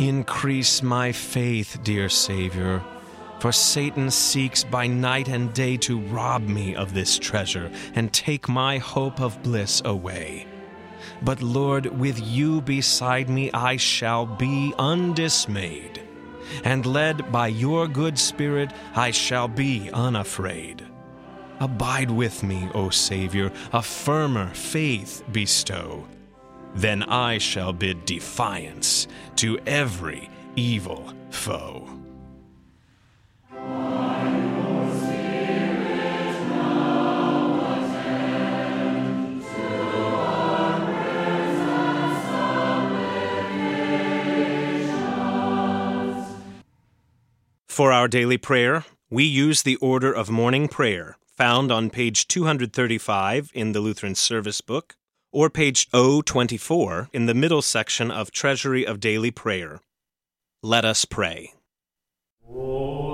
Increase my faith, dear Savior, for Satan seeks by night and day to rob me of this treasure and take my hope of bliss away. But Lord, with you beside me, I shall be undismayed, and led by your good Spirit, I shall be unafraid. Abide with me, O Savior, a firmer faith bestow. Then I shall bid defiance to every evil foe. For our daily prayer, we use the order of morning prayer found on page 235 in the Lutheran Service Book or page 024 in the middle section of Treasury of Daily Prayer. Let us pray. O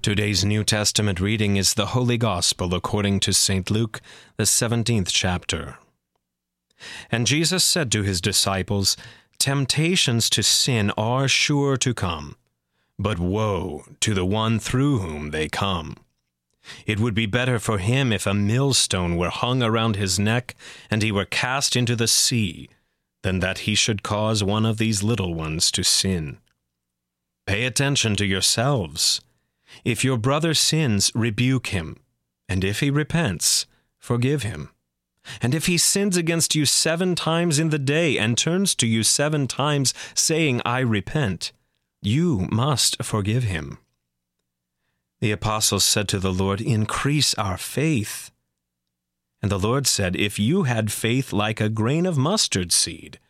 Today's New Testament reading is the Holy Gospel according to St. Luke, the 17th chapter. And Jesus said to his disciples, Temptations to sin are sure to come, but woe to the one through whom they come. It would be better for him if a millstone were hung around his neck and he were cast into the sea, than that he should cause one of these little ones to sin. Pay attention to yourselves. If your brother sins, rebuke him, and if he repents, forgive him. And if he sins against you seven times in the day and turns to you seven times, saying, I repent, you must forgive him. The apostles said to the Lord, Increase our faith. And the Lord said, If you had faith like a grain of mustard seed,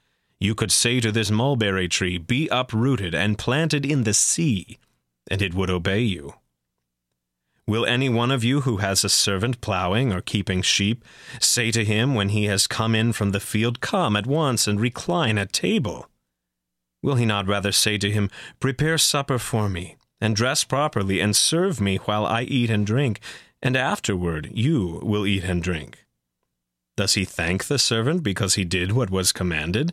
You could say to this mulberry tree, Be uprooted and planted in the sea, and it would obey you. Will any one of you who has a servant plowing or keeping sheep say to him when he has come in from the field, Come at once and recline at table? Will he not rather say to him, Prepare supper for me, and dress properly, and serve me while I eat and drink, and afterward you will eat and drink? Does he thank the servant because he did what was commanded?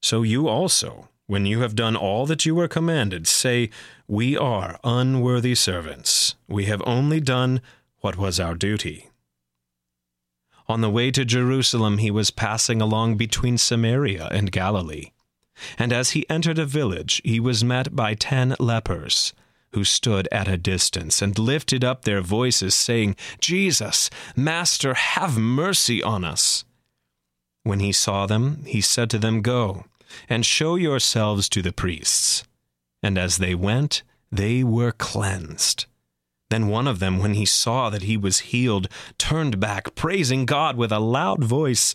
So you also, when you have done all that you were commanded, say, We are unworthy servants. We have only done what was our duty. On the way to Jerusalem, he was passing along between Samaria and Galilee. And as he entered a village, he was met by ten lepers, who stood at a distance and lifted up their voices, saying, Jesus, Master, have mercy on us. When he saw them, he said to them, Go and show yourselves to the priests. And as they went, they were cleansed. Then one of them, when he saw that he was healed, turned back, praising God with a loud voice.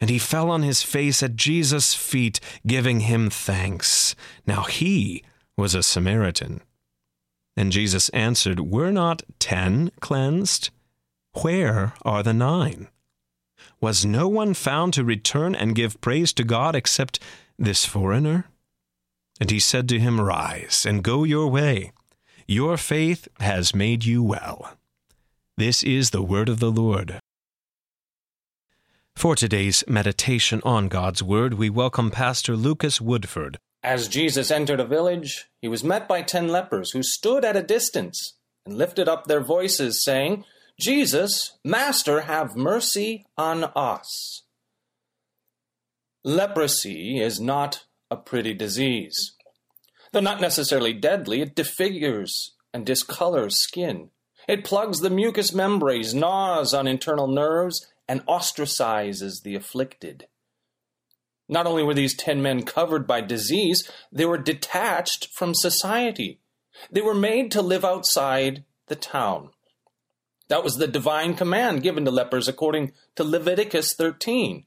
And he fell on his face at Jesus' feet, giving him thanks. Now he was a Samaritan. And Jesus answered, Were not ten cleansed? Where are the nine? Was no one found to return and give praise to God except this foreigner? And he said to him, Rise and go your way. Your faith has made you well. This is the word of the Lord. For today's meditation on God's Word, we welcome Pastor Lucas Woodford. As Jesus entered a village, he was met by ten lepers who stood at a distance and lifted up their voices, saying, Jesus, Master, have mercy on us. Leprosy is not a pretty disease. Though not necessarily deadly, it disfigures and discolors skin. It plugs the mucous membranes, gnaws on internal nerves, and ostracizes the afflicted. Not only were these ten men covered by disease, they were detached from society. They were made to live outside the town. That was the divine command given to lepers according to Leviticus 13.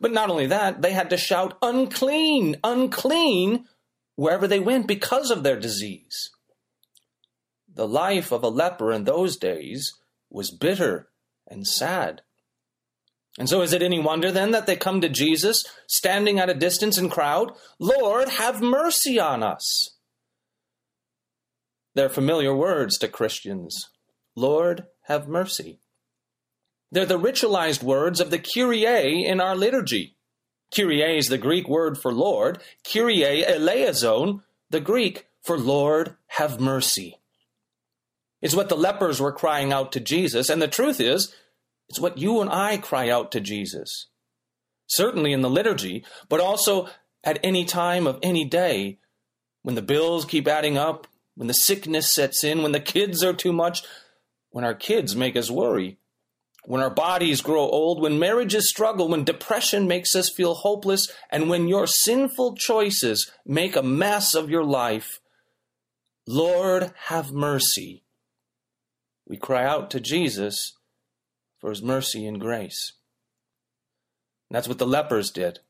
But not only that, they had to shout, unclean, unclean, wherever they went because of their disease. The life of a leper in those days was bitter and sad. And so is it any wonder then that they come to Jesus, standing at a distance and crowd, Lord, have mercy on us? They're familiar words to Christians. Lord, have mercy. They're the ritualized words of the Kyrie in our liturgy. Kyrie is the Greek word for Lord, Kyrie eleison, the Greek for Lord, have mercy. It's what the lepers were crying out to Jesus, and the truth is, it's what you and I cry out to Jesus. Certainly in the liturgy, but also at any time of any day, when the bills keep adding up, when the sickness sets in, when the kids are too much, when our kids make us worry, when our bodies grow old, when marriages struggle, when depression makes us feel hopeless, and when your sinful choices make a mess of your life, Lord, have mercy. We cry out to Jesus for his mercy and grace. And that's what the lepers did.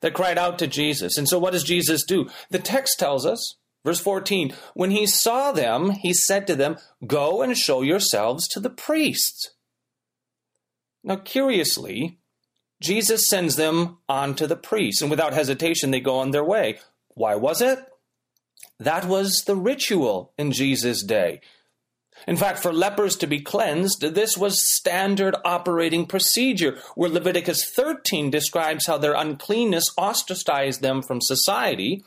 They cried out to Jesus. And so what does Jesus do? The text tells us, verse 14, when he saw them, he said to them, Go and show yourselves to the priests. Now, curiously, Jesus sends them on to the priests, and without hesitation, they go on their way. Why was it? That was the ritual in Jesus' day. In fact, for lepers to be cleansed, this was standard operating procedure, where Leviticus 13 describes how their uncleanness ostracized them from society.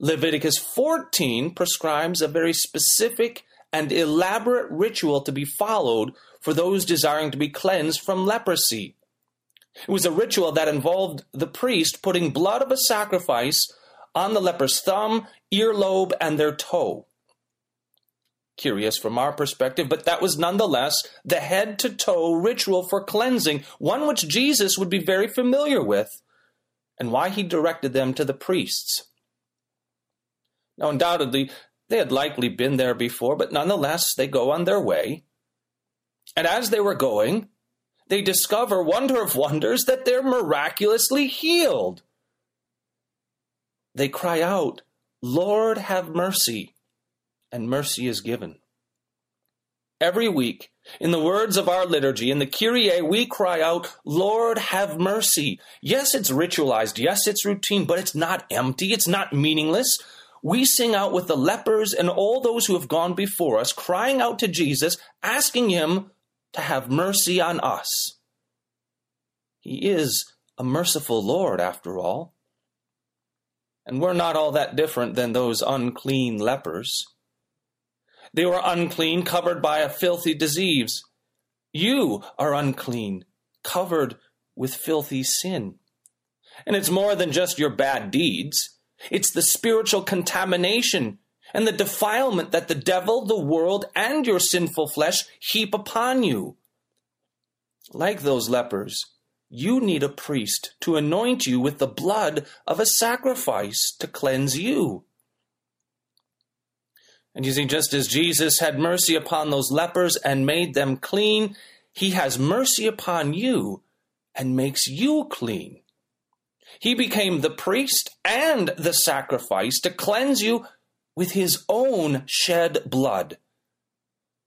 Leviticus 14 prescribes a very specific and elaborate ritual to be followed for those desiring to be cleansed from leprosy. It was a ritual that involved the priest putting blood of a sacrifice on the leper's thumb, earlobe, and their toe. Curious from our perspective, but that was nonetheless the head to toe ritual for cleansing, one which Jesus would be very familiar with, and why he directed them to the priests. Now, undoubtedly, they had likely been there before, but nonetheless, they go on their way. And as they were going, they discover, wonder of wonders, that they're miraculously healed. they cry out, Lord, have mercy, and mercy is given. Every week, in the words of our liturgy, in the Kyrie, we cry out, Lord, have mercy. Yes, it's ritualized. Yes, it's routine, but it's not empty. It's not meaningless. We sing out with the lepers and all those who have gone before us, crying out to Jesus, asking him to have mercy on us. He is a merciful Lord, after all. And we're not all that different than those unclean lepers. They were unclean, covered by a filthy disease. You are unclean, covered with filthy sin. And it's more than just your bad deeds. It's the spiritual contamination and the defilement that the devil, the world, and your sinful flesh heap upon you. Like those lepers, you need a priest to anoint you with the blood of a sacrifice to cleanse you. And you see, just as Jesus had mercy upon those lepers and made them clean, he has mercy upon you and makes you clean. He became the priest and the sacrifice to cleanse you with his own shed blood.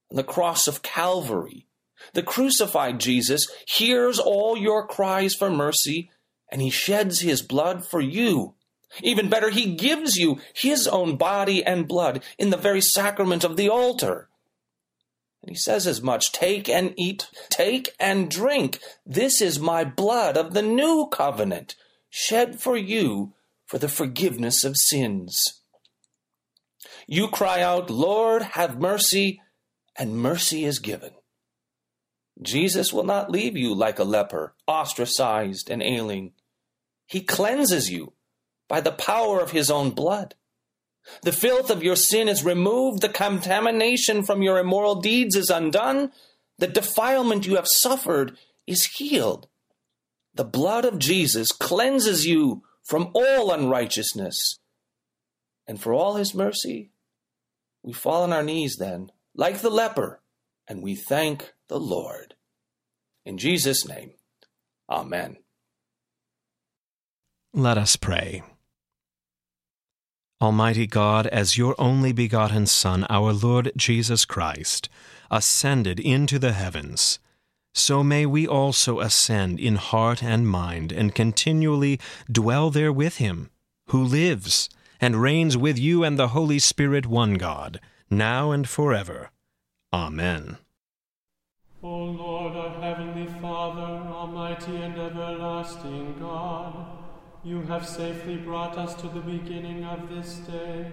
The cross of Calvary, the crucified Jesus hears all your cries for mercy and he sheds his blood for you even better, he gives you his own body and blood in the very sacrament of the altar. And he says as much Take and eat, take and drink. This is my blood of the new covenant, shed for you for the forgiveness of sins. You cry out, Lord, have mercy, and mercy is given. Jesus will not leave you like a leper, ostracized and ailing. He cleanses you by the power of his own blood. The filth of your sin is removed, the contamination from your immoral deeds is undone, the defilement you have suffered is healed. The blood of Jesus cleanses you from all unrighteousness. And for all his mercy, we fall on our knees then, like the leper, and we thank the Lord. In Jesus' name, Amen. Let us pray. Almighty God, as your only begotten Son, our Lord Jesus Christ, ascended into the heavens, so may we also ascend in heart and mind and continually dwell there with him, who lives and reigns with you and the Holy Spirit, one God, now and forever. Amen. O Lord, our heavenly Father, almighty and everlasting God, you have safely brought us to the beginning of this day.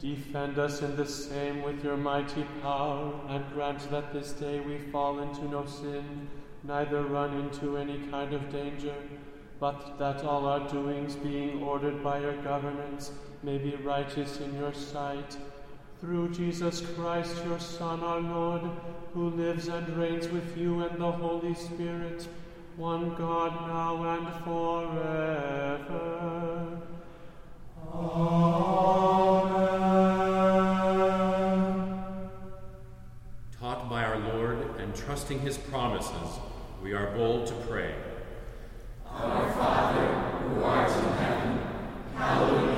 Defend us in the same with your mighty power, and grant that this day we fall into no sin, neither run into any kind of danger, but that all our doings, being ordered by your governance, may be righteous in your sight. Through Jesus Christ, your Son, our Lord, who lives and reigns with you and the Holy Spirit, one God now and forever. Amen. Taught by our Lord and trusting his promises, we are bold to pray. Our Father, who art in heaven, hallowed